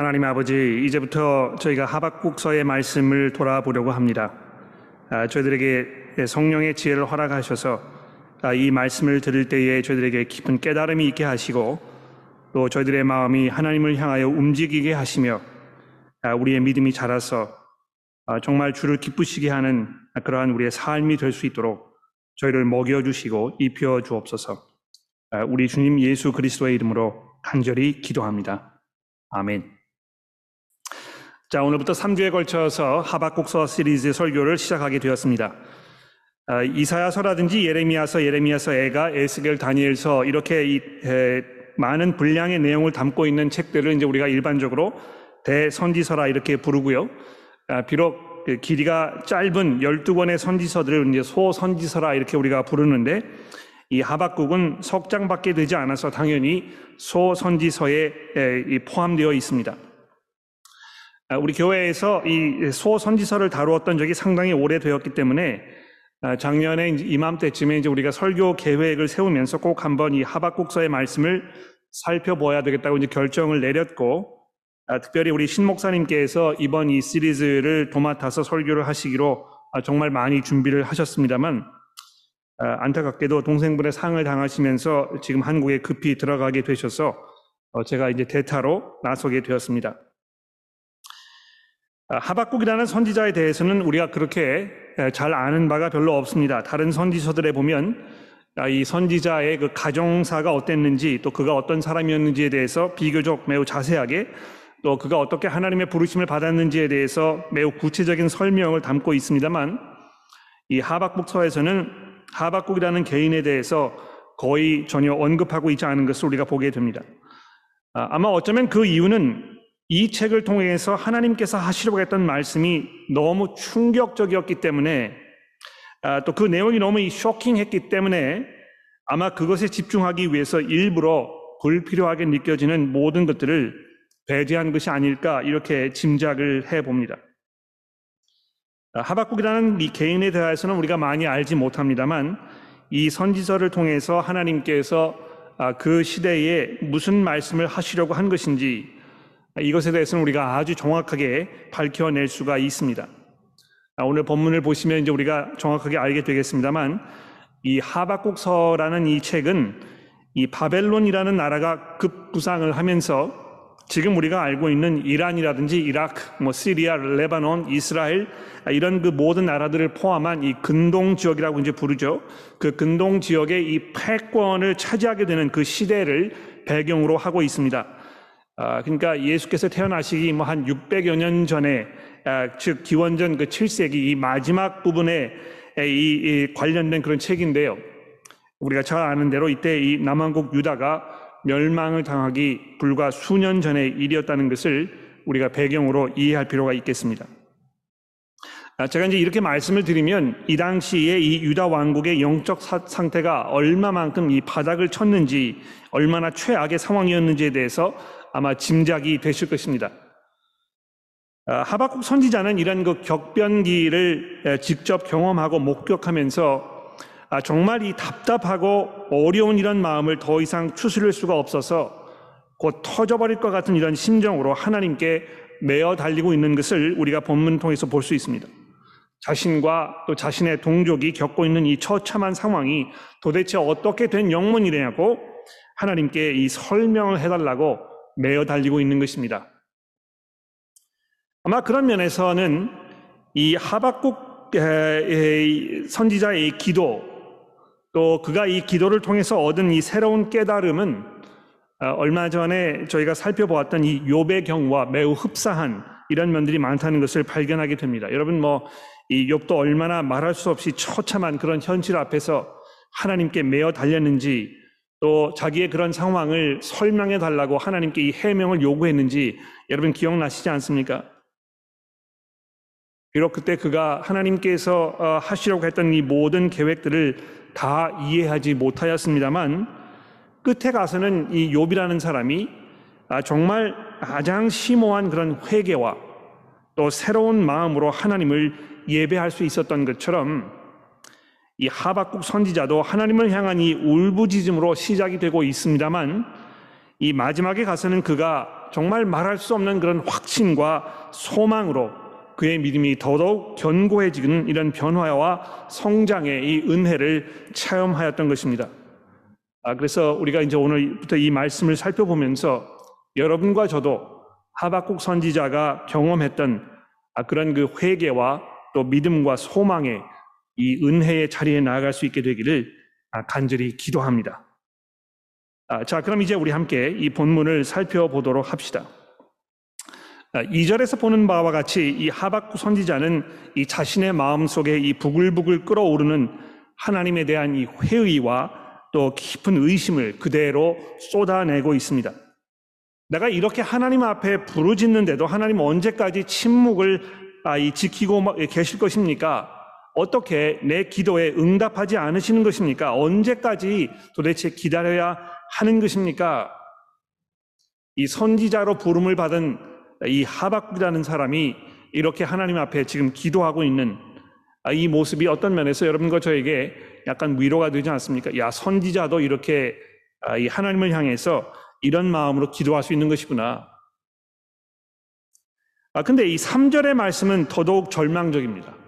하나님 아버지, 이제부터 저희가 하박국서의 말씀을 돌아보려고 합니다. 아, 저희들에게 성령의 지혜를 허락하셔서 아, 이 말씀을 들을 때에 저희들에게 깊은 깨달음이 있게 하시고 또 저희들의 마음이 하나님을 향하여 움직이게 하시며 아, 우리의 믿음이 자라서 아, 정말 주를 기쁘시게 하는 그러한 우리의 삶이 될 수 있도록 저희를 먹여주시고 입혀 주옵소서. 아, 우리 주님 예수 그리스도의 이름으로 간절히 기도합니다. 아멘. 자, 오늘부터 3주에 걸쳐서 하박국서 시리즈 설교를 시작하게 되었습니다. 아, 이사야서라든지 예레미야서, 예레미야서, 애가, 에스겔, 다니엘서 이렇게 많은 분량의 내용을 담고 있는 책들을 이제 우리가 일반적으로 대선지서라 이렇게 부르고요. 아, 비록 그 길이가 짧은 12권의 선지서들을 이제 소선지서라 이렇게 우리가 부르는데 이 하박국은 석 장밖에 되지 않아서 당연히 소선지서에 포함되어 있습니다. 아, 우리 교회에서 이 소선지서를 다루었던 적이 상당히 오래되었기 때문에 아, 작년에 이맘때쯤에 이제 우리가 설교 계획을 세우면서 꼭 한번 이 하박국서의 말씀을 살펴보아야 되겠다고 이제 결정을 내렸고 아, 특별히 우리 신 목사님께서 이번 이 시리즈를 도맡아서 설교를 하시기로 정말 많이 준비를 하셨습니다만 안타깝게도 동생분의 상을 당하시면서 지금 한국에 급히 들어가게 되셔서 어, 제가 이제 대타로 나서게 되었습니다. 아, 하박국이라는 선지자에 대해서는 우리가 그렇게 잘 아는 바가 별로 없습니다. 다른 선지서들에 보면 아, 이 선지자의 그 가정사가 어땠는지 또 그가 어떤 사람이었는지에 대해서 비교적 매우 자세하게 또 그가 어떻게 하나님의 부르심을 받았는지에 대해서 매우 구체적인 설명을 담고 있습니다만 이 하박국서에서는 하박국이라는 개인에 대해서 거의 전혀 언급하고 있지 않은 것을 우리가 보게 됩니다. 아, 아마 어쩌면 그 이유는 이 책을 통해서 하나님께서 하시려고 했던 말씀이 너무 충격적이었기 때문에 아, 또그 내용이 너무 쇼킹했기 때문에 아마 그것에 집중하기 위해서 일부러 불필요하게 느껴지는 모든 것들을 배제한 것이 아닐까 이렇게 짐작을 해 봅니다. 아, 하박국이라는 이 개인에 대해서는 우리가 많이 알지 못합니다만 이 선지서를 통해서 하나님께서 아, 그 시대에 무슨 말씀을 하시려고 한 것인지 이것에 대해서는 우리가 아주 정확하게 밝혀낼 수가 있습니다. 아, 오늘 본문을 보시면 이제 우리가 정확하게 알게 되겠습니다만 이 하박국서라는 이 책은 이 바벨론이라는 나라가 급부상을 하면서 지금 우리가 알고 있는 이란이라든지 이라크, 뭐 시리아, 레바논, 이스라엘 아, 이런 그 모든 나라들을 포함한 이 근동 지역이라고 이제 부르죠. 그 근동 지역의 이 패권을 차지하게 되는 그 시대를 배경으로 하고 있습니다. 아, 그러니까 예수께서 태어나시기 뭐 한 600여 년 전에 아, 즉 기원전 그 7세기 이 마지막 부분에 이, 이 관련된 그런 책인데요. 우리가 잘 아는 대로 이때 이 남한국 유다가 멸망을 당하기 불과 수년 전의 일이었다는 것을 우리가 배경으로 이해할 필요가 있겠습니다. 아, 제가 이제 이렇게 말씀을 드리면 이 당시에 이 유다 왕국의 영적 상태가 얼마만큼 이 바닥을 쳤는지 얼마나 최악의 상황이었는지에 대해서 아마 짐작이 되실 것입니다. 아, 하박국 선지자는 이런 그 격변기를 직접 경험하고 목격하면서 아, 정말 이 답답하고 어려운 이런 마음을 더 이상 추스릴 수가 없어서 곧 터져버릴 것 같은 이런 심정으로 하나님께 매어 달리고 있는 것을 우리가 본문 통해서 볼 수 있습니다. 자신과 또 자신의 동족이 겪고 있는 이 처참한 상황이 도대체 어떻게 된 영문이냐고 하나님께 이 설명을 해달라고 매어 달리고 있는 것입니다. 아마 그런 면에서는 이 하박국 선지자의 기도 또 그가 이 기도를 통해서 얻은 이 새로운 깨달음은 어, 얼마 전에 저희가 살펴보았던 이 욥의 경우와 매우 흡사한 이런 면들이 많다는 것을 발견하게 됩니다. 여러분 뭐 이 욥도 얼마나 말할 수 없이 처참한 그런 현실 앞에서 하나님께 매어 달렸는지 또 자기의 그런 상황을 설명해 달라고 하나님께 이 해명을 요구했는지 여러분 기억나시지 않습니까? 비록 그때 그가 하나님께서 어, 하시려고 했던 이 모든 계획들을 다 이해하지 못하였습니다만 끝에 가서는 이 욥이라는 사람이 아, 정말 가장 심오한 그런 회개와 또 새로운 마음으로 하나님을 예배할 수 있었던 것처럼 이 하박국 선지자도 하나님을 향한 이 울부짖음으로 시작이 되고 있습니다만 이 마지막에 가서는 그가 정말 말할 수 없는 그런 확신과 소망으로 그의 믿음이 더더욱 견고해지는 이런 변화와 성장의 이 은혜를 체험하였던 것입니다. 아, 그래서 우리가 이제 오늘부터 이 말씀을 살펴보면서 여러분과 저도 하박국 선지자가 경험했던 아, 그런 그 회개와 또 믿음과 소망의 이 은혜의 자리에 나아갈 수 있게 되기를 아, 간절히 기도합니다. 아, 자, 그럼 이제 우리 함께 이 본문을 살펴보도록 합시다. 2절에서 보는 바와 같이 이 하박국 선지자는 이 자신의 마음 속에 이 부글부글 끓어오르는 하나님에 대한 이 회의와 또 깊은 의심을 그대로 쏟아내고 있습니다. 내가 이렇게 하나님 앞에 부르짖는데도 하나님 언제까지 침묵을 아, 지키고 계실 것입니까? 어떻게 내 기도에 응답하지 않으시는 것입니까? 언제까지 도대체 기다려야 하는 것입니까? 이 선지자로 부름을 받은 이 하박국이라는 사람이 이렇게 하나님 앞에 지금 기도하고 있는 이 모습이 어떤 면에서 여러분과 저에게 약간 위로가 되지 않습니까? 야, 선지자도 이렇게 이 하나님을 향해서 이런 마음으로 기도할 수 있는 것이구나. 아, 근데 이 3절의 말씀은 더더욱 절망적입니다.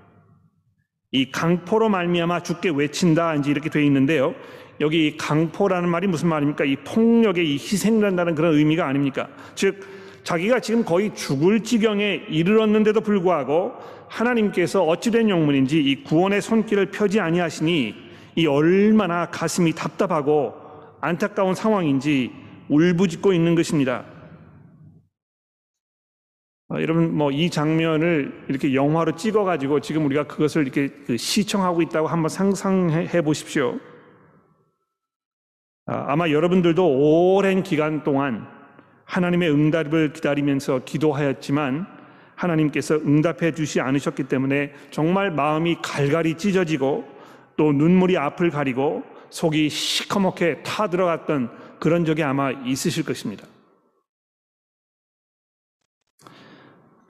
이 강포로 말미암아 죽게 외친다 이제 이렇게 되어 있는데요. 여기 강포라는 말이 무슨 말입니까? 이 폭력의 이 희생된다는 그런 의미가 아닙니까? 즉 자기가 지금 거의 죽을 지경에 이르렀는데도 불구하고 하나님께서 어찌된 영문인지 이 구원의 손길을 펴지 아니하시니 이 얼마나 가슴이 답답하고 안타까운 상황인지 울부짖고 있는 것입니다. 어, 여러분 뭐 이 장면을 이렇게 영화로 찍어 가지고 지금 우리가 그것을 이렇게 그 시청하고 있다고 한번 상상해 보십시오. 아, 아마 여러분들도 오랜 기간 동안 하나님의 응답을 기다리면서 기도하였지만 하나님께서 응답해 주시 않으셨기 때문에 정말 마음이 갈갈이 찢어지고 또 눈물이 앞을 가리고 속이 시커멓게 타 들어갔던 그런 적이 아마 있으실 것입니다.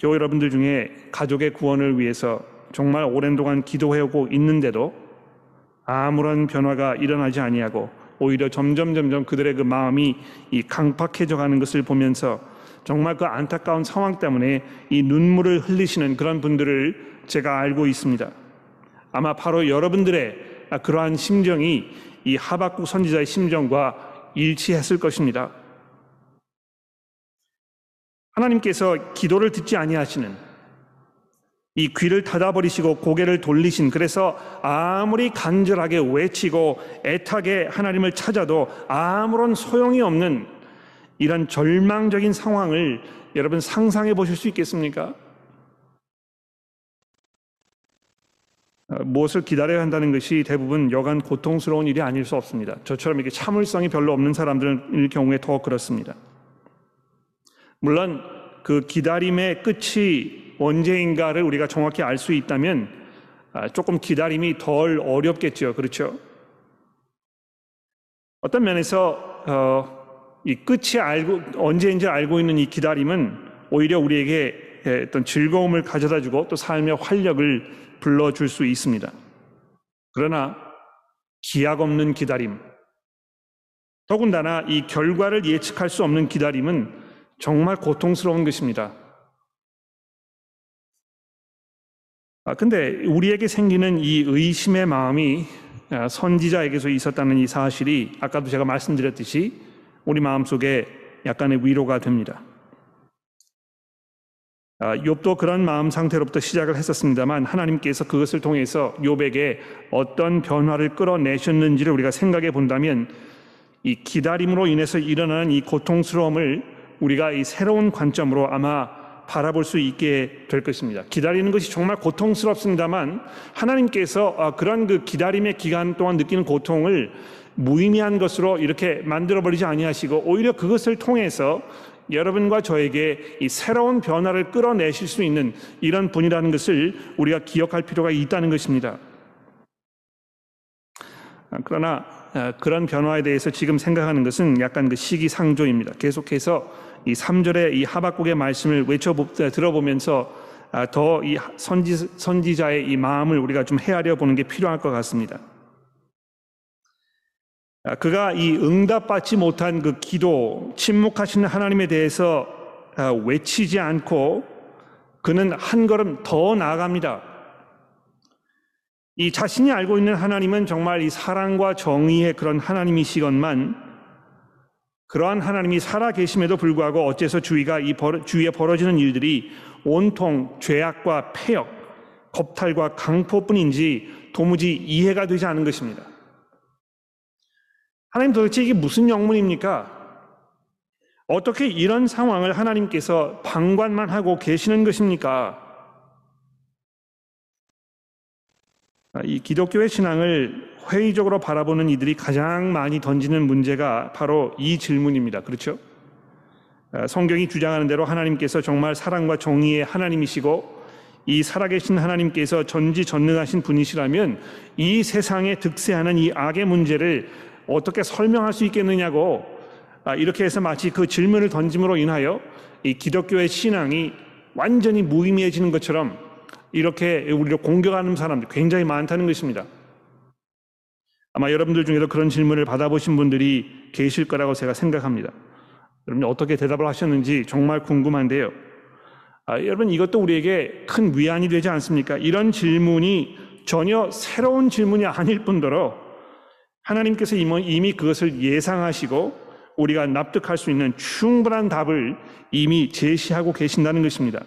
교회 여러분들 중에 가족의 구원을 위해서 정말 오랜 동안 기도해오고 있는데도 아무런 변화가 일어나지 아니하고 오히려 점점 점점 그들의 그 마음이 이 강팍해져 가는 것을 보면서 정말 그 안타까운 상황 때문에 이 눈물을 흘리시는 그런 분들을 제가 알고 있습니다. 아마 바로 여러분들의 그러한 심정이 이 하박국 선지자의 심정과 일치했을 것입니다. 하나님께서 기도를 듣지 아니하시는 이 귀를 닫아버리시고 고개를 돌리신 그래서 아무리 간절하게 외치고 애타게 하나님을 찾아도 아무런 소용이 없는 이런 절망적인 상황을 여러분 상상해 보실 수 있겠습니까? 어, 무엇을 기다려야 한다는 것이 대부분 여간 고통스러운 일이 아닐 수 없습니다. 저처럼 이렇게 참을성이 별로 없는 사람들일 경우에 더 그렇습니다. 물론 그 기다림의 끝이 언제인가를 우리가 정확히 알 수 있다면 아, 조금 기다림이 덜 어렵겠죠. 그렇죠? 어떤 면에서 어, 이 끝이 알고 언제인지 알고 있는 이 기다림은 오히려 우리에게 어떤 즐거움을 가져다주고 또 삶의 활력을 불러줄 수 있습니다. 그러나 기약 없는 기다림, 더군다나 이 결과를 예측할 수 없는 기다림은 정말 고통스러운 것입니다. 아, 근데 우리에게 생기는 이 의심의 마음이 아, 선지자에게서 있었다는 이 사실이 아까도 제가 말씀드렸듯이 우리 마음속에 약간의 위로가 됩니다. 아, 욥도 그런 마음 상태로부터 시작을 했었습니다만 하나님께서 그것을 통해서 욥에게 어떤 변화를 끌어내셨는지를 우리가 생각해 본다면 이 기다림으로 인해서 일어나는 이 고통스러움을 우리가 이 새로운 관점으로 아마 바라볼 수 있게 될 것입니다. 기다리는 것이 정말 고통스럽습니다만 하나님께서 아, 그런 그 기다림의 기간 동안 느끼는 고통을 무의미한 것으로 이렇게 만들어 버리지 아니하시고 오히려 그것을 통해서 여러분과 저에게 이 새로운 변화를 끌어내실 수 있는 이런 분이라는 것을 우리가 기억할 필요가 있다는 것입니다. 아, 그러나 아, 그런 변화에 대해서 지금 생각하는 것은 약간 그 시기상조입니다. 계속해서 이 3절의 이 하박국의 말씀을 외쳐 들어보면서 아, 더이 선지, 선지자의 이 마음을 우리가 좀 헤아려 보는 게 필요할 것 같습니다. 아, 그가 이 응답받지 못한 그 기도, 침묵하시는 하나님에 대해서 아, 외치지 않고 그는 한 걸음 더 나아갑니다. 이 자신이 알고 있는 하나님은 정말 이 사랑과 정의의 그런 하나님이시건만 그러한 하나님이 살아 계심에도 불구하고 어째서 주위가 이 벌, 주위에 벌어지는 일들이 온통 죄악과 폐역, 겁탈과 강포뿐인지 도무지 이해가 되지 않은 것입니다. 하나님 도대체 이게 무슨 영문입니까? 어떻게 이런 상황을 하나님께서 방관만 하고 계시는 것입니까? 이 기독교의 신앙을 회의적으로 바라보는 이들이 가장 많이 던지는 문제가 바로 이 질문입니다. 그렇죠? 성경이 주장하는 대로 하나님께서 정말 사랑과 정의의 하나님이시고 이 살아계신 하나님께서 전지전능하신 분이시라면 이 세상에 득세하는 이 악의 문제를 어떻게 설명할 수 있겠느냐고 아, 이렇게 해서 마치 그 질문을 던짐으로 인하여 이 기독교의 신앙이 완전히 무의미해지는 것처럼 이렇게 우리를 공격하는 사람들 굉장히 많다는 것입니다. 아마 여러분들 중에도 그런 질문을 받아보신 분들이 계실 거라고 제가 생각합니다. 여러분 어떻게 대답을 하셨는지 정말 궁금한데요. 아, 여러분 이것도 우리에게 큰 위안이 되지 않습니까? 이런 질문이 전혀 새로운 질문이 아닐 뿐더러 하나님께서 이미 그것을 예상하시고 우리가 납득할 수 있는 충분한 답을 이미 제시하고 계신다는 것입니다.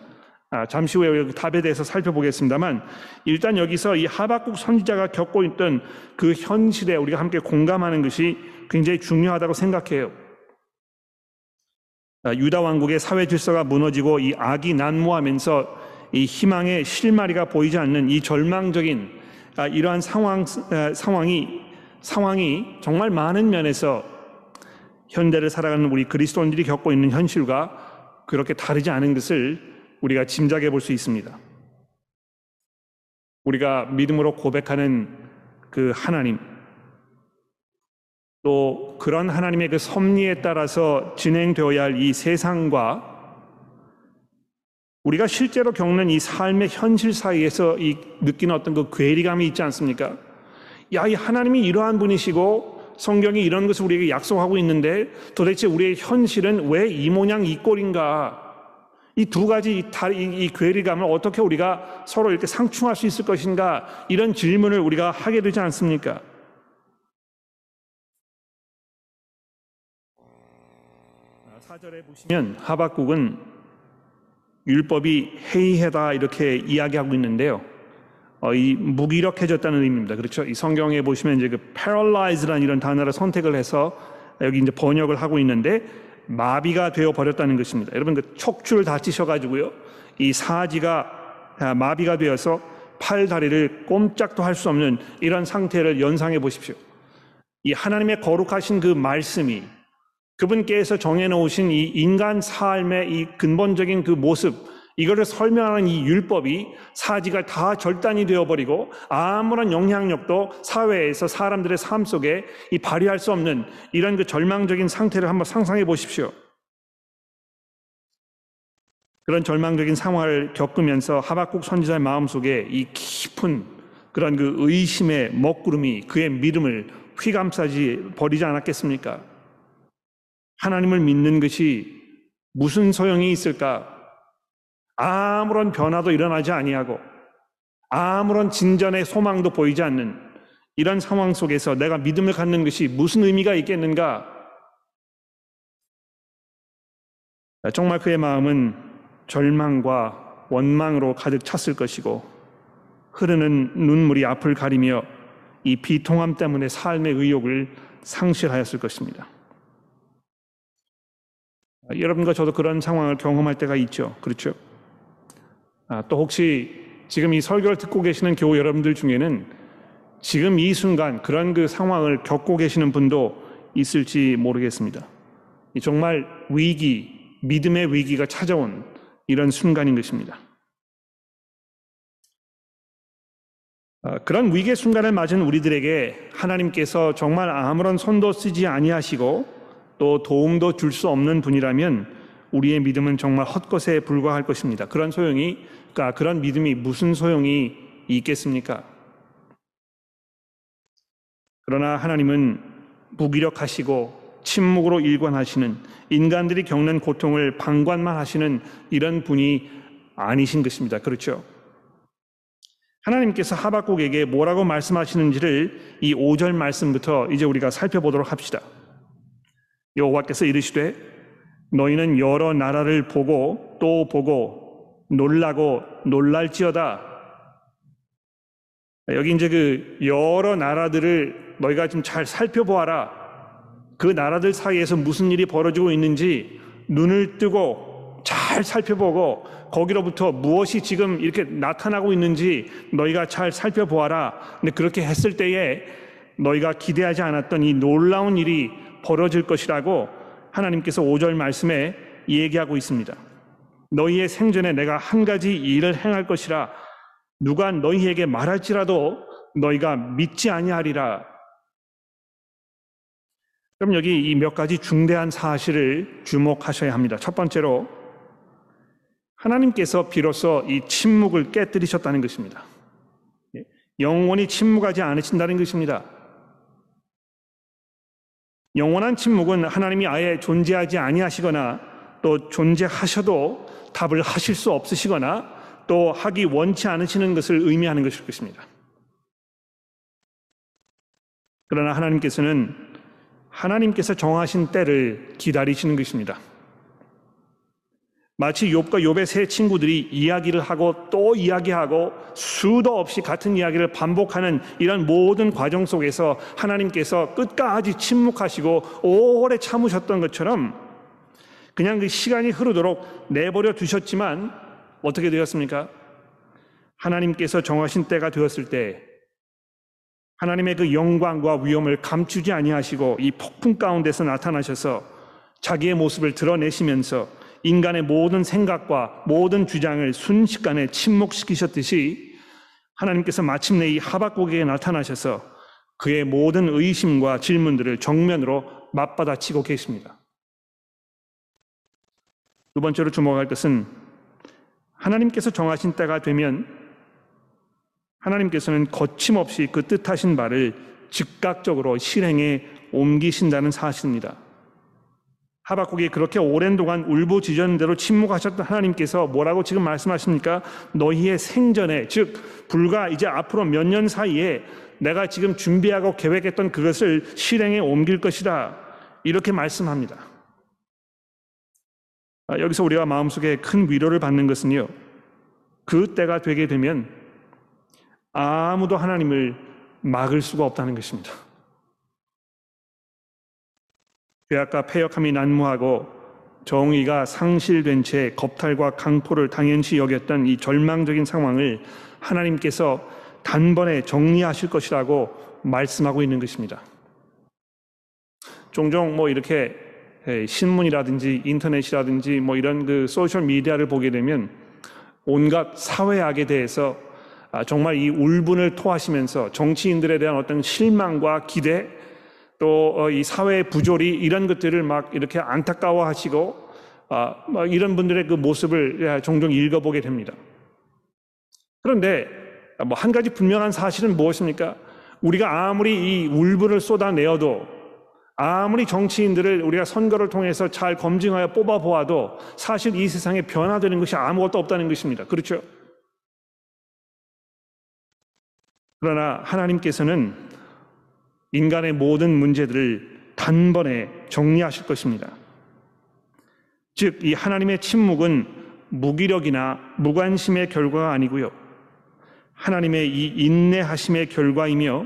아, 잠시 후에 그 답에 대해서 살펴보겠습니다만 일단 여기서 이 하박국 선지자가 겪고 있던 그 현실에 우리가 함께 공감하는 것이 굉장히 중요하다고 생각해요. 아, 유다 왕국의 사회 질서가 무너지고 이 악이 난무하면서 이 희망의 실마리가 보이지 않는 이 절망적인 아, 이러한 상황 상황이 상황이 정말 많은 면에서 현대를 살아가는 우리 그리스도인들이 겪고 있는 현실과 그렇게 다르지 않은 것을 우리가 짐작해 볼 수 있습니다. 우리가 믿음으로 고백하는 그 하나님, 또 그런 하나님의 그 섭리에 따라서 진행되어야 할 이 세상과 우리가 실제로 겪는 이 삶의 현실 사이에서 이 느끼는 어떤 그 괴리감이 있지 않습니까? 야, 이 하나님이 이러한 분이시고 성경이 이런 것을 우리에게 약속하고 있는데 도대체 우리의 현실은 왜 이 모양 이 꼴인가? 이 두 가지 이, 괴리감을 어떻게 우리가 서로 이렇게 상충할 수 있을 것인가 이런 질문을 우리가 하게 되지 않습니까? 사절에 보시면 하박국은 율법이 해이하다 이렇게 이야기하고 있는데요. 어, 이 무기력해졌다는 의미입니다. 그렇죠? 이 성경에 보시면 이제 그 paralyze라는 이런 단어를 선택을 해서 여기 이제 번역을 하고 있는데 마비가 되어 버렸다는 것입니다. 여러분 그 척추를 다치셔 가지고요. 이 사지가 아, 마비가 되어서 팔 다리를 꼼짝도 할 수 없는 이런 상태를 연상해 보십시오. 이 하나님의 거룩하신 그 말씀이 그분께서 정해 놓으신 이 인간 삶의 이 근본적인 그 모습 이거를 설명하는 이 율법이 사지가 다 절단이 되어버리고 아무런 영향력도 사회에서 사람들의 삶 속에 이 발휘할 수 없는 이런 그 절망적인 상태를 한번 상상해 보십시오. 그런 절망적인 상황을 겪으면서 하박국 선지자의 마음속에 이 깊은 그런 그 의심의 먹구름이 그의 믿음을 휘감싸지 버리지 않았겠습니까? 하나님을 믿는 것이 무슨 소용이 있을까? 아무런 변화도 일어나지 아니하고 아무런 진전의 소망도 보이지 않는 이런 상황 속에서 내가 믿음을 갖는 것이 무슨 의미가 있겠는가? 정말 그의 마음은 절망과 원망으로 가득 찼을 것이고 흐르는 눈물이 앞을 가리며 이 비통함 때문에 삶의 의욕을 상실하였을 것입니다. 여러분과 저도 그런 상황을 경험할 때가 있죠. 그렇죠? 아, 또 혹시 지금 이 설교를 듣고 계시는 교우 여러분들 중에는 지금 이 순간 그런 그 상황을 겪고 계시는 분도 있을지 모르겠습니다. 정말 위기, 믿음의 위기가 찾아온 이런 순간인 것입니다. 아, 그런 위기의 순간을 맞은 우리들에게 하나님께서 정말 아무런 손도 쓰지 아니하시고 또 도움도 줄 수 없는 분이라면 우리의 믿음은 정말 헛것에 불과할 것입니다. 그런 소용이, 그러니까 그런 믿음이 무슨 소용이 있겠습니까? 그러나 하나님은 무기력하시고 침묵으로 일관하시는 인간들이 겪는 고통을 방관만 하시는 이런 분이 아니신 것입니다. 그렇죠? 하나님께서 하박국에게 뭐라고 말씀하시는지를 이 5절 말씀부터 이제 우리가 살펴보도록 합시다. 여호와께서 이르시되 너희는 여러 나라를 보고 또 보고 놀라고 놀랄지어다. 여기 이제 그 여러 나라들을 너희가 좀 잘 살펴보아라. 그 나라들 사이에서 무슨 일이 벌어지고 있는지 눈을 뜨고 잘 살펴보고 거기로부터 무엇이 지금 이렇게 나타나고 있는지 너희가 잘 살펴보아라. 근데 그렇게 했을 때에 너희가 기대하지 않았던 이 놀라운 일이 벌어질 것이라고 하나님께서 5절 말씀에 얘기하고 있습니다. 너희의 생전에 내가 한 가지 일을 행할 것이라 누가 너희에게 말할지라도 너희가 믿지 아니하리라. 그럼 여기 이 몇 가지 중대한 사실을 주목하셔야 합니다. 첫 번째로 하나님께서 비로소 이 침묵을 깨뜨리셨다는 것입니다. 예, 영원히 침묵하지 않으신다는 것입니다. 영원한 침묵은 하나님이 아예 존재하지 아니하시거나 또 존재하셔도 답을 하실 수 없으시거나 또 하기 원치 않으시는 것을 의미하는 것일 것입니다. 그러나 하나님께서는 하나님께서 정하신 때를 기다리시는 것입니다. 마치 욥과 욥의 세 친구들이 이야기를 하고 또 이야기하고 수도 없이 같은 이야기를 반복하는 이런 모든 과정 속에서 하나님께서 끝까지 침묵하시고 오래 참으셨던 것처럼 그냥 그 시간이 흐르도록 내버려 두셨지만 어떻게 되었습니까? 하나님께서 정하신 때가 되었을 때 하나님의 그 영광과 위엄을 감추지 아니하시고 이 폭풍 가운데서 나타나셔서 자기의 모습을 드러내시면서 인간의 모든 생각과 모든 주장을 순식간에 침묵시키셨듯이 하나님께서 마침내 이 하박국에게 나타나셔서 그의 모든 의심과 질문들을 정면으로 맞받아치고 계십니다. 두 번째로 주목할 것은 하나님께서 정하신 때가 되면 하나님께서는 거침없이 그 뜻하신 바를 즉각적으로 실행에 옮기신다는 사실입니다. 하박국이 그렇게 오랜 동안 울부짖었는 대로 침묵하셨던 하나님께서 뭐라고 지금 말씀하십니까? 너희의 생전에 즉 불과 이제 앞으로 몇 년 사이에 내가 지금 준비하고 계획했던 그것을 실행에 옮길 것이다. 이렇게 말씀합니다. 아, 여기서 우리가 마음속에 큰 위로를 받는 것은요. 그 때가 되게 되면 아무도 하나님을 막을 수가 없다는 것입니다. 죄악과 폐역함이 난무하고 정의가 상실된 채 겁탈과 강포를 당연시 여겼던 이 절망적인 상황을 하나님께서 단번에 정리하실 것이라고 말씀하고 있는 것입니다. 종종 뭐 이렇게 신문이라든지 인터넷이라든지 뭐 이런 그 소셜 미디어를 보게 되면 온갖 사회악에 대해서 아, 정말 이 울분을 토하시면서 정치인들에 대한 어떤 실망과 기대 또이 어, 사회의 부조리 이런 것들을 막 이렇게 안타까워하시고 아, 이런 분들의 그 모습을 예, 종종 읽어보게 됩니다. 그런데 뭐 한 가지 분명한 사실은 무엇입니까? 우리가 아무리 이 울분을 쏟아내어도 아무리 정치인들을 우리가 선거를 통해서 잘 검증하여 뽑아보아도 사실 이 세상에 변화되는 것이 아무것도 없다는 것입니다. 그렇죠? 그러나 하나님께서는 인간의 모든 문제들을 단번에 정리하실 것입니다. 즉, 이 하나님의 침묵은 무기력이나 무관심의 결과가 아니고요. 하나님의 이 인내하심의 결과이며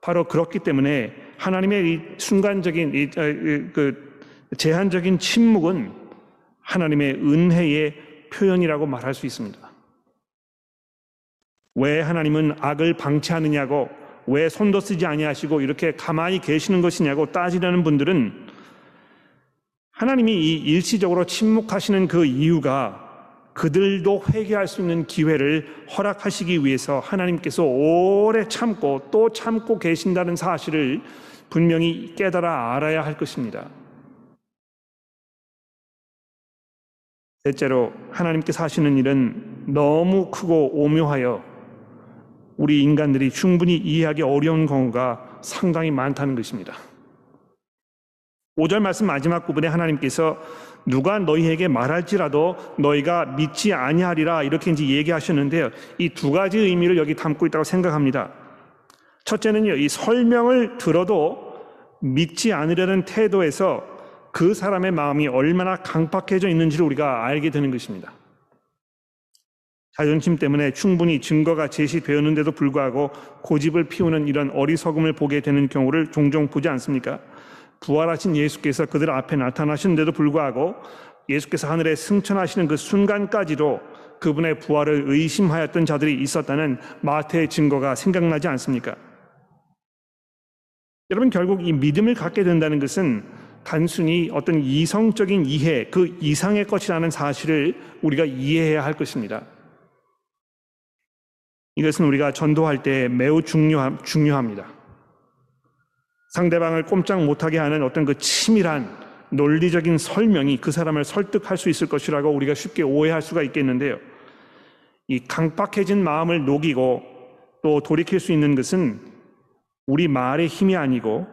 바로 그렇기 때문에 하나님의 이 순간적인 이, 그 제한적인 침묵은 하나님의 은혜의 표현이라고 말할 수 있습니다. 왜 하나님은 악을 방치하느냐고 왜 손도 쓰지 아니하시고 이렇게 가만히 계시는 것이냐고 따지려는 분들은 하나님이 이 일시적으로 침묵하시는 그 이유가 그들도 회개할 수 있는 기회를 허락하시기 위해서 하나님께서 오래 참고 또 참고 계신다는 사실을 분명히 깨달아 알아야 할 것입니다. 셋째로 하나님께서 하시는 일은 너무 크고 오묘하여 우리 인간들이 충분히 이해하기 어려운 경우가 상당히 많다는 것입니다. 5절 말씀 마지막 부분에 하나님께서 누가 너희에게 말할지라도 너희가 믿지 아니하리라 이렇게 이제 얘기하셨는데요. 이 두 가지 의미를 여기 담고 있다고 생각합니다. 첫째는요, 이 설명을 들어도 믿지 않으려는 태도에서 그 사람의 마음이 얼마나 강팍해져 있는지를 우리가 알게 되는 것입니다. 자존심 때문에 충분히 증거가 제시되었는데도 불구하고 고집을 피우는 이런 어리석음을 보게 되는 경우를 종종 보지 않습니까? 부활하신 예수께서 그들 앞에 나타나시는데도 불구하고 예수께서 하늘에 승천하시는 그 순간까지도 그분의 부활을 의심하였던 자들이 있었다는 마태의 증거가 생각나지 않습니까? 여러분 결국 이 믿음을 갖게 된다는 것은 단순히 어떤 이성적인 이해, 그 이상의 것이라는 사실을 우리가 이해해야 할 것입니다. 이것은 우리가 전도할 때 매우 중요함, 중요합니다. 상대방을 꼼짝 못하게 하는 어떤 그 치밀한 논리적인 설명이 그 사람을 설득할 수 있을 것이라고 우리가 쉽게 오해할 수가 있겠는데요. 이 강박해진 마음을 녹이고 또 돌이킬 수 있는 것은 우리 말의 힘이 아니고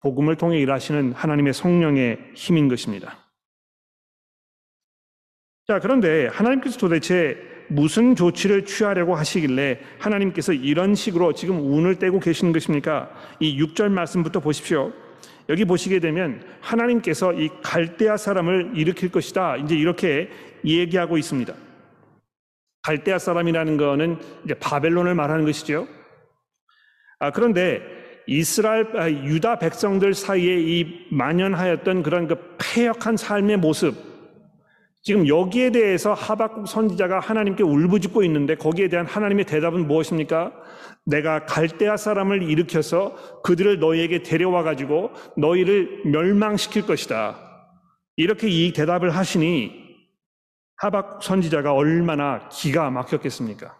복음을 통해 일하시는 하나님의 성령의 힘인 것입니다. 자, 그런데 하나님께서 도대체 무슨 조치를 취하려고 하시길래 하나님께서 이런 식으로 지금 운을 떼고 계시는 것입니까? 이 6절 말씀부터 보십시오. 여기 보시게 되면 하나님께서 이 갈대아 사람을 일으킬 것이다. 이제 이렇게 얘기하고 있습니다. 갈대아 사람이라는 거는 이제 바벨론을 말하는 것이죠. 아, 그런데 이스라엘 아, 유다 백성들 사이에 이 만연하였던 그런 그 폐역한 삶의 모습 지금 여기에 대해서 하박국 선지자가 하나님께 울부짖고 있는데 거기에 대한 하나님의 대답은 무엇입니까? 내가 갈대아 사람을 일으켜서 그들을 너희에게 데려와 가지고 너희를 멸망시킬 것이다. 이렇게 이 대답을 하시니 하박 선지자가 얼마나 기가 막혔겠습니까?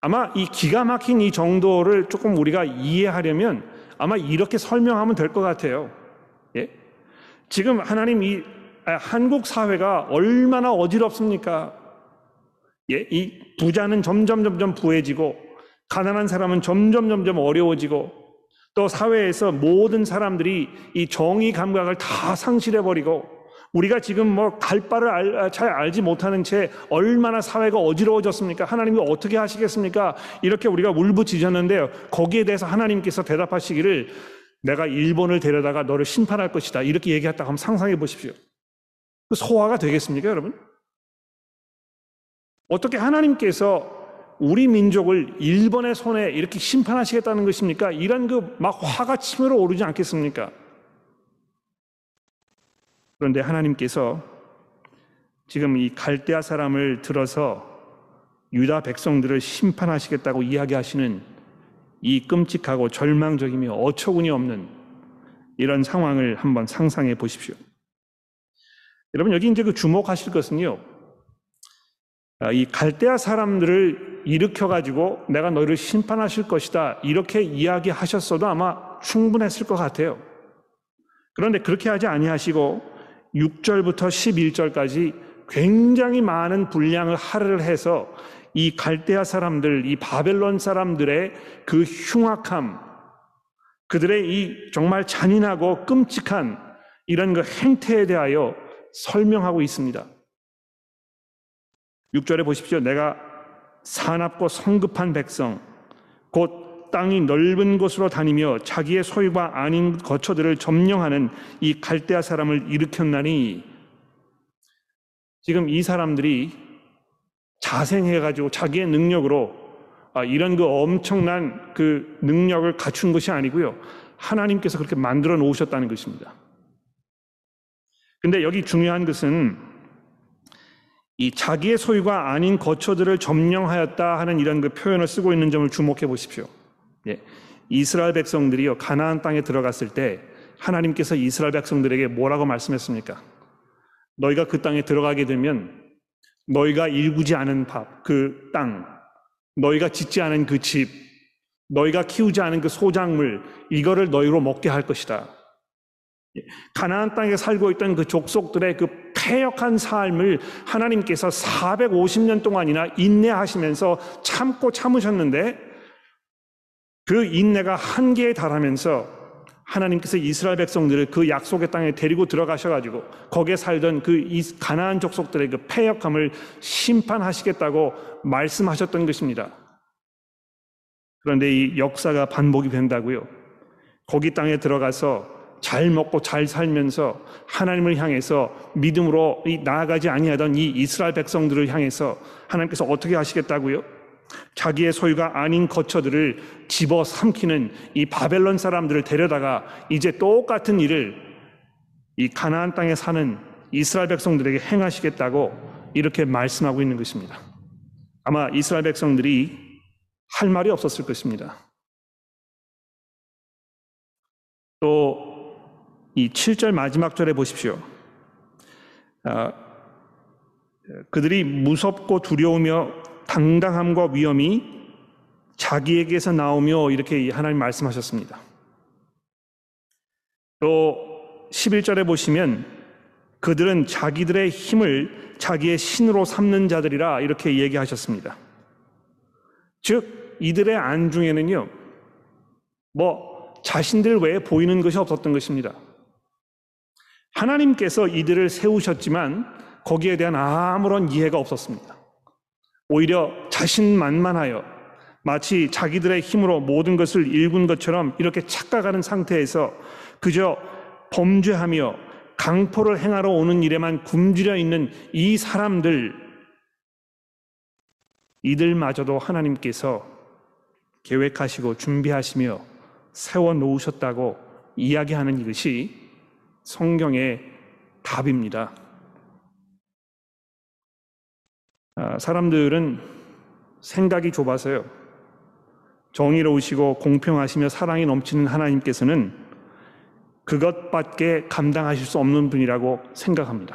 아마 이 기가 막힌 이 정도를 조금 우리가 이해하려면 아마 이렇게 설명하면 될 것 같아요. 예? 지금 하나님 이 아, 한국 사회가 얼마나 어지럽습니까? 예, 이 부자는 점점 점점 부해지고 가난한 사람은 점점 점점 어려워지고 또 사회에서 모든 사람들이 이 정의 감각을 다 상실해 버리고 우리가 지금 뭐 갈 바를 알, 아, 잘 알지 못하는 채 얼마나 사회가 어지러워졌습니까? 하나님이 어떻게 하시겠습니까? 이렇게 우리가 울부짖었는데요. 거기에 대해서 하나님께서 대답하시기를 내가 일본을 데려다가 너를 심판할 것이다. 이렇게 얘기했다고 한번 상상해 보십시오. 그 소화가 되겠습니까, 여러분? 어떻게 하나님께서 우리 민족을 일본의 손에 이렇게 심판하시겠다는 것입니까? 이런 그 막 화가 치밀어 오르지 않겠습니까? 그런데 하나님께서 지금 이 갈대아 사람을 들어서 유다 백성들을 심판하시겠다고 이야기하시는 이 끔찍하고 절망적이며 어처구니 없는 이런 상황을 한번 상상해 보십시오. 여러분 여기 이제 그 주목하실 것은요. 아, 이 갈대아 사람들을 일으켜 가지고 내가 너희를 심판하실 것이다 이렇게 이야기하셨어도 아마 충분했을 것 같아요. 그런데 그렇게 하지 아니하시고 6절부터 11절까지 굉장히 많은 분량을 할애를 해서 이 갈대아 사람들, 이 바벨론 사람들의 그 흉악함, 그들의 이 정말 잔인하고 끔찍한 이런 그 행태에 대하여 설명하고 있습니다. 6절에 보십시오. 내가 사납고 성급한 백성, 곧 땅이 넓은 곳으로 다니며 자기의 소유가 아닌 거처들을 점령하는 이 갈대아 사람을 일으켰나니 지금 이 사람들이 자생해가지고 자기의 능력으로 아, 이런 그 엄청난 그 능력을 갖춘 것이 아니고요. 하나님께서 그렇게 만들어 놓으셨다는 것입니다. 근데 여기 중요한 것은 이 자기의 소유가 아닌 거처들을 점령하였다 하는 이런 그 표현을 쓰고 있는 점을 주목해 보십시오. 예. 이스라엘 백성들이요 가나안 땅에 들어갔을 때 하나님께서 이스라엘 백성들에게 뭐라고 말씀했습니까? 너희가 그 땅에 들어가게 되면 너희가 일구지 않은 밥, 그 땅, 너희가 짓지 않은 그 집, 너희가 키우지 않은 그 소작물, 이거를 너희로 먹게 할 것이다. 가나안 땅에 살고 있던 그 족속들의 그 폐역한 삶을 하나님께서 450년 동안이나 인내하시면서 참고 참으셨는데 그 인내가 한계에 달하면서 하나님께서 이스라엘 백성들을 그 약속의 땅에 데리고 들어가셔가지고 거기에 살던 그 가나안 족속들의 그 패역함을 심판하시겠다고 말씀하셨던 것입니다. 그런데 이 역사가 반복이 된다고요. 거기 땅에 들어가서 잘 먹고 잘 살면서 하나님을 향해서 믿음으로 나아가지 아니하던 이 이스라엘 백성들을 향해서 하나님께서 어떻게 하시겠다고요? 자기의 소유가 아닌 거처들을 집어 삼키는 이 바벨론 사람들을 데려다가 이제 똑같은 일을 이 가나안 땅에 사는 이스라엘 백성들에게 행하시겠다고 이렇게 말씀하고 있는 것입니다. 아마 이스라엘 백성들이 할 말이 없었을 것입니다. 또 이 7절 마지막 절에 보십시오. 아, 그들이 무섭고 두려우며 당당함과 위험이 자기에게서 나오며 이렇게 하나님 말씀하셨습니다. 또 11절에 보시면 그들은 자기들의 힘을 자기의 신으로 삼는 자들이라 이렇게 얘기하셨습니다. 즉, 이들의 안중에는요, 뭐, 자신들 외에 보이는 것이 없었던 것입니다. 하나님께서 이들을 세우셨지만 거기에 대한 아무런 이해가 없었습니다. 오히려 자신만만하여 마치 자기들의 힘으로 모든 것을 일군 것처럼 이렇게 착각하는 상태에서 그저 범죄하며 강포를 행하러 오는 일에만 굶주려 있는 이 사람들, 이들마저도 하나님께서 계획하시고 준비하시며 세워 놓으셨다고 이야기하는 이것이 성경의 답입니다. 아, 사람들은 생각이 좁아서요. 정의로우시고 공평하시며 사랑이 넘치는 하나님께서는 그것밖에 감당하실 수 없는 분이라고 생각합니다.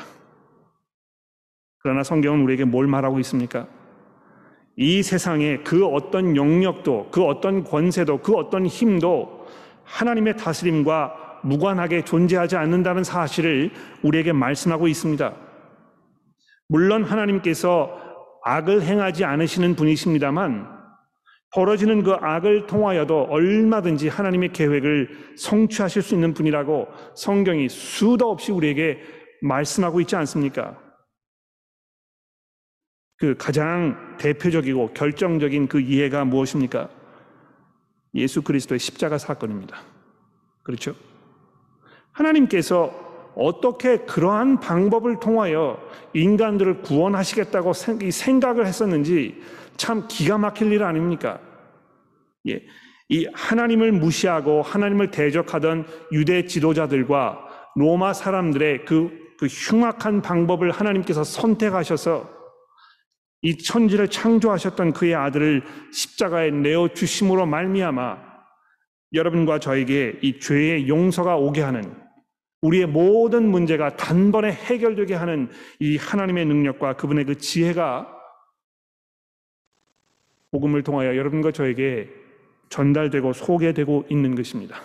그러나 성경은 우리에게 뭘 말하고 있습니까? 이 세상에 그 어떤 영역도, 그 어떤 권세도, 그 어떤 힘도 하나님의 다스림과 무관하게 존재하지 않는다는 사실을 우리에게 말씀하고 있습니다. 물론 하나님께서 악을 행하지 않으시는 분이십니다만 벌어지는 그 악을 통하여도 얼마든지 하나님의 계획을 성취하실 수 있는 분이라고 성경이 수도 없이 우리에게 말씀하고 있지 않습니까? 그 가장 대표적이고 결정적인 그 이해가 무엇입니까? 예수 그리스도의 십자가 사건입니다. 그렇죠? 하나님께서 어떻게 그러한 방법을 통하여 인간들을 구원하시겠다고 생각을 했었는지 참 기가 막힐 일 아닙니까? 예. 이 하나님을 무시하고 하나님을 대적하던 유대 지도자들과 로마 사람들의 그, 그 흉악한 방법을 하나님께서 선택하셔서 이 천지를 창조하셨던 그의 아들을 십자가에 내어 주심으로 말미암아 여러분과 저에게 이 죄의 용서가 오게 하는 우리의 모든 문제가 단번에 해결되게 하는 이 하나님의 능력과 그분의 그 지혜가 복음을 통하여 여러분과 저에게 전달되고 소개되고 있는 것입니다.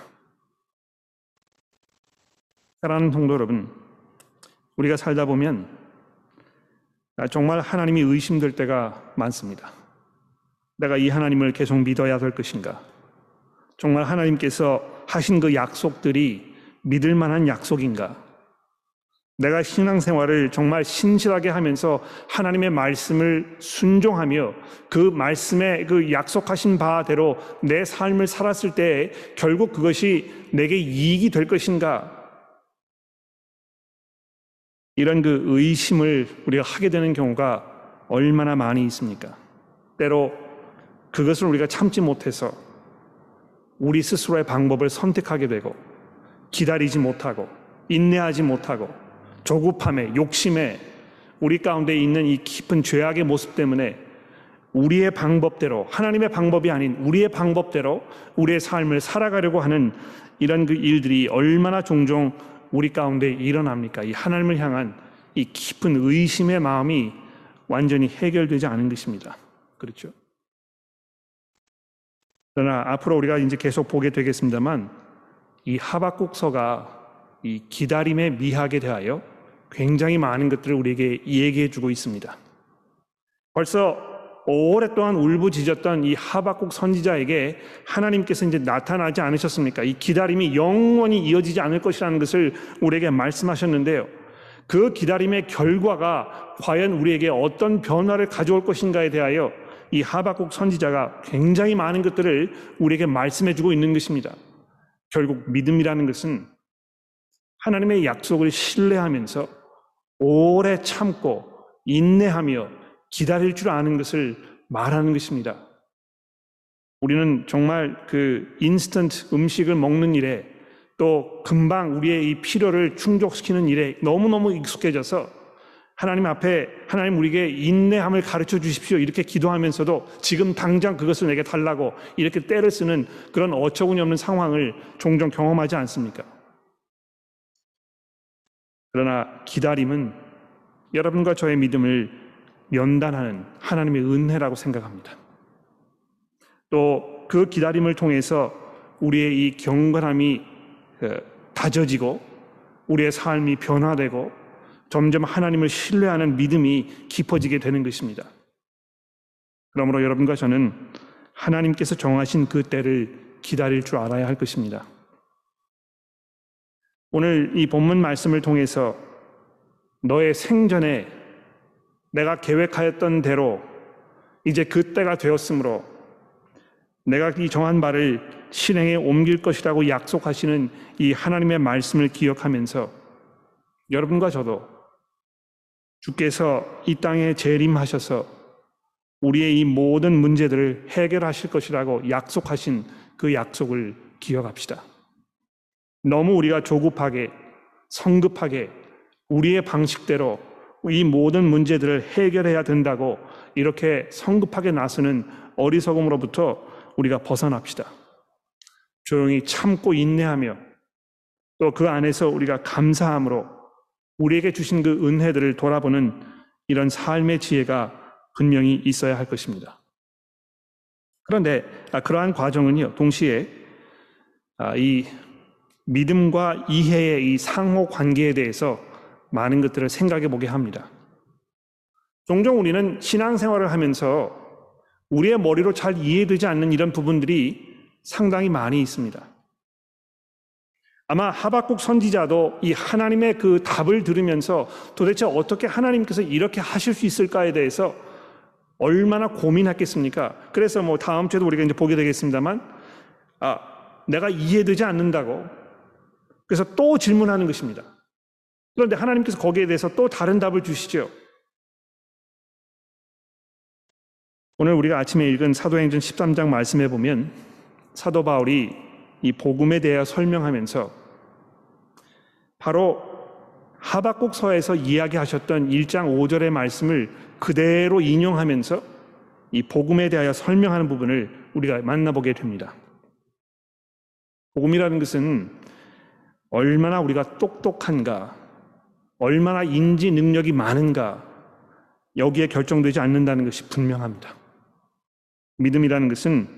사랑하는 성도 여러분, 우리가 살다 보면 정말 하나님이 의심될 때가 많습니다. 내가 이 하나님을 계속 믿어야 될 것인가? 정말 하나님께서 하신 그 약속들이 믿을 만한 약속인가? 내가 신앙생활을 정말 신실하게 하면서 하나님의 말씀을 순종하며 그 말씀에 그 약속하신 바대로 내 삶을 살았을 때 결국 그것이 내게 이익이 될 것인가? 이런 그 의심을 우리가 하게 되는 경우가 얼마나 많이 있습니까? 때로 그것을 우리가 참지 못해서 우리 스스로의 방법을 선택하게 되고 기다리지 못하고 인내하지 못하고 조급함에 욕심에 우리 가운데 있는 이 깊은 죄악의 모습 때문에 우리의 방법대로 하나님의 방법이 아닌 우리의 방법대로 우리의 삶을 살아가려고 하는 이런 그 일들이 얼마나 종종 우리 가운데 일어납니까? 이 하나님을 향한 이 깊은 의심의 마음이 완전히 해결되지 않은 것입니다. 그렇죠? 그러나 앞으로 우리가 이제 계속 보게 되겠습니다만 이 하박국서가 이 기다림의 미학에 대하여 굉장히 많은 것들을 우리에게 얘기해 주고 있습니다. 벌써 오랫동안 울부짖었던 이 하박국 선지자에게 하나님께서 이제 나타나지 않으셨습니까? 이 기다림이 영원히 이어지지 않을 것이라는 것을 우리에게 말씀하셨는데요. 그 기다림의 결과가 과연 우리에게 어떤 변화를 가져올 것인가에 대하여 이 하박국 선지자가 굉장히 많은 것들을 우리에게 말씀해 주고 있는 것입니다. 결국 믿음이라는 것은 하나님의 약속을 신뢰하면서 오래 참고 인내하며 기다릴 줄 아는 것을 말하는 것입니다. 우리는 정말 그 인스턴트 음식을 먹는 일에 또 금방 우리의 이 필요를 충족시키는 일에 너무너무 익숙해져서 하나님 앞에 하나님 우리에게 인내함을 가르쳐 주십시오. 이렇게 기도하면서도 지금 당장 그것을 내게 달라고 이렇게 때를 쓰는 그런 어처구니 없는 상황을 종종 경험하지 않습니까? 그러나 기다림은 여러분과 저의 믿음을 연단하는 하나님의 은혜라고 생각합니다. 또 그 기다림을 통해서 우리의 이 경건함이 어, 다져지고 우리의 삶이 변화되고 점점 하나님을 신뢰하는 믿음이 깊어지게 되는 것입니다. 그러므로 여러분과 저는 하나님께서 정하신 그 때를 기다릴 줄 알아야 할 것입니다. 오늘 이 본문 말씀을 통해서 너의 생전에 내가 계획하였던 대로 이제 그 때가 되었으므로 내가 이 정한 바를 실행에 옮길 것이라고 약속하시는 이 하나님의 말씀을 기억하면서 여러분과 저도 주께서 이 땅에 재림하셔서 우리의 이 모든 문제들을 해결하실 것이라고 약속하신 그 약속을 기억합시다. 너무 우리가 조급하게 성급하게 우리의 방식대로 이 모든 문제들을 해결해야 된다고 이렇게 성급하게 나서는 어리석음으로부터 우리가 벗어납시다. 조용히 참고 인내하며 또 그 안에서 우리가 감사함으로 우리에게 주신 그 은혜들을 돌아보는 이런 삶의 지혜가 분명히 있어야 할 것입니다. 그런데 아, 그러한 과정은요, 동시에 아, 이 믿음과 이해의 이 상호 관계에 대해서 많은 것들을 생각해 보게 합니다. 종종 우리는 신앙생활을 하면서 우리의 머리로 잘 이해되지 않는 이런 부분들이 상당히 많이 있습니다. 아마 하박국 선지자도 이 하나님의 그 답을 들으면서 도대체 어떻게 하나님께서 이렇게 하실 수 있을까에 대해서 얼마나 고민했겠습니까? 그래서 뭐 다음 주에도 우리가 이제 보게 되겠습니다만, 아, 내가 이해되지 않는다고. 그래서 또 질문하는 것입니다. 그런데 하나님께서 거기에 대해서 또 다른 답을 주시죠. 오늘 우리가 아침에 읽은 사도행전 13장 말씀해 보면 사도 바울이 이 복음에 대해 설명하면서 바로 하박국서에서 이야기하셨던 1장 5절의 말씀을 그대로 인용하면서 이 복음에 대하여 설명하는 부분을 우리가 만나보게 됩니다. 복음이라는 것은 얼마나 우리가 똑똑한가, 얼마나 인지 능력이 많은가, 여기에 결정되지 않는다는 것이 분명합니다. 믿음이라는 것은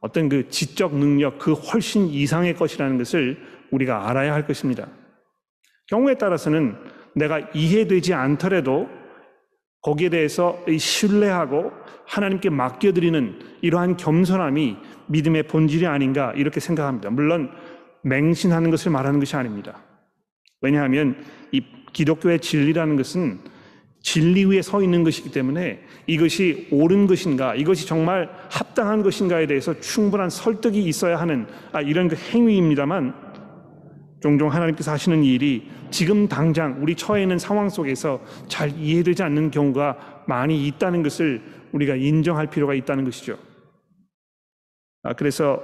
어떤 그 지적 능력 그 훨씬 이상의 것이라는 것을 우리가 알아야 할 것입니다. 경우에 따라서는 내가 이해되지 않더라도 거기에 대해서 신뢰하고 하나님께 맡겨드리는 이러한 겸손함이 믿음의 본질이 아닌가 이렇게 생각합니다. 물론 맹신하는 것을 말하는 것이 아닙니다. 왜냐하면 이 기독교의 진리라는 것은 진리 위에 서 있는 것이기 때문에 이것이 옳은 것인가, 이것이 정말 합당한 것인가에 대해서 충분한 설득이 있어야 하는 아, 이런 그 행위입니다만 종종 하나님께서 하시는 일이 지금 당장 우리 처해 있는 상황 속에서 잘 이해되지 않는 경우가 많이 있다는 것을 우리가 인정할 필요가 있다는 것이죠. 아, 그래서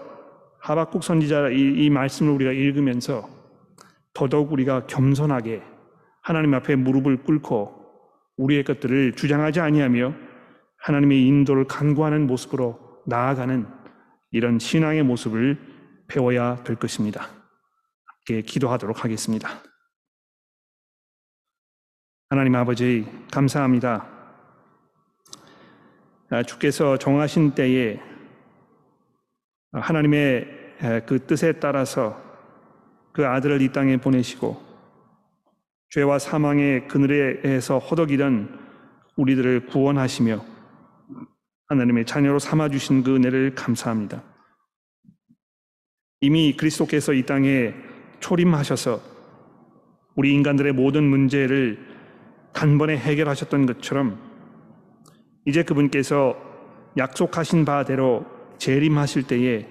하박국 선지자 이, 이 말씀을 우리가 읽으면서 더더욱 우리가 겸손하게 하나님 앞에 무릎을 꿇고 우리의 것들을 주장하지 아니하며 하나님의 인도를 간구하는 모습으로 나아가는 이런 신앙의 모습을 배워야 될 것입니다. 기도하도록 하겠습니다. 하나님 아버지 감사합니다. 아, 주께서 정하신 때에 하나님의 그 뜻에 따라서 그 아들을 이 땅에 보내시고 죄와 사망의 그늘에서 허덕이던 우리들을 구원하시며 하나님의 자녀로 삼아 주신 그 은혜를 감사합니다. 이미 그리스도께서 이 땅에 초림하셔서 우리 인간들의 모든 문제를 단번에 해결하셨던 것처럼 이제 그분께서 약속하신 바대로 재림하실 때에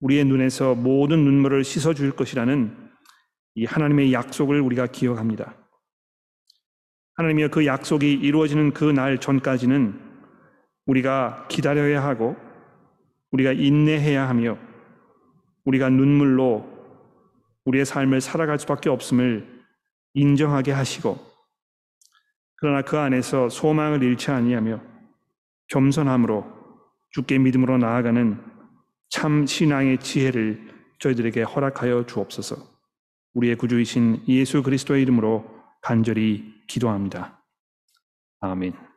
우리의 눈에서 모든 눈물을 씻어 줄 것이라는 이 하나님의 약속을 우리가 기억합니다. 하나님이여 그 약속이 이루어지는 그 날 전까지는 우리가 기다려야 하고 우리가 인내해야 하며 우리가 눈물로 우리의 삶을 살아갈 수밖에 없음을 인정하게 하시고 그러나 그 안에서 소망을 잃지 아니하며 겸손함으로 주께 믿음으로 나아가는 참 신앙의 지혜를 저희들에게 허락하여 주옵소서. 우리의 구주이신 예수 그리스도의 이름으로 간절히 기도합니다. 아멘.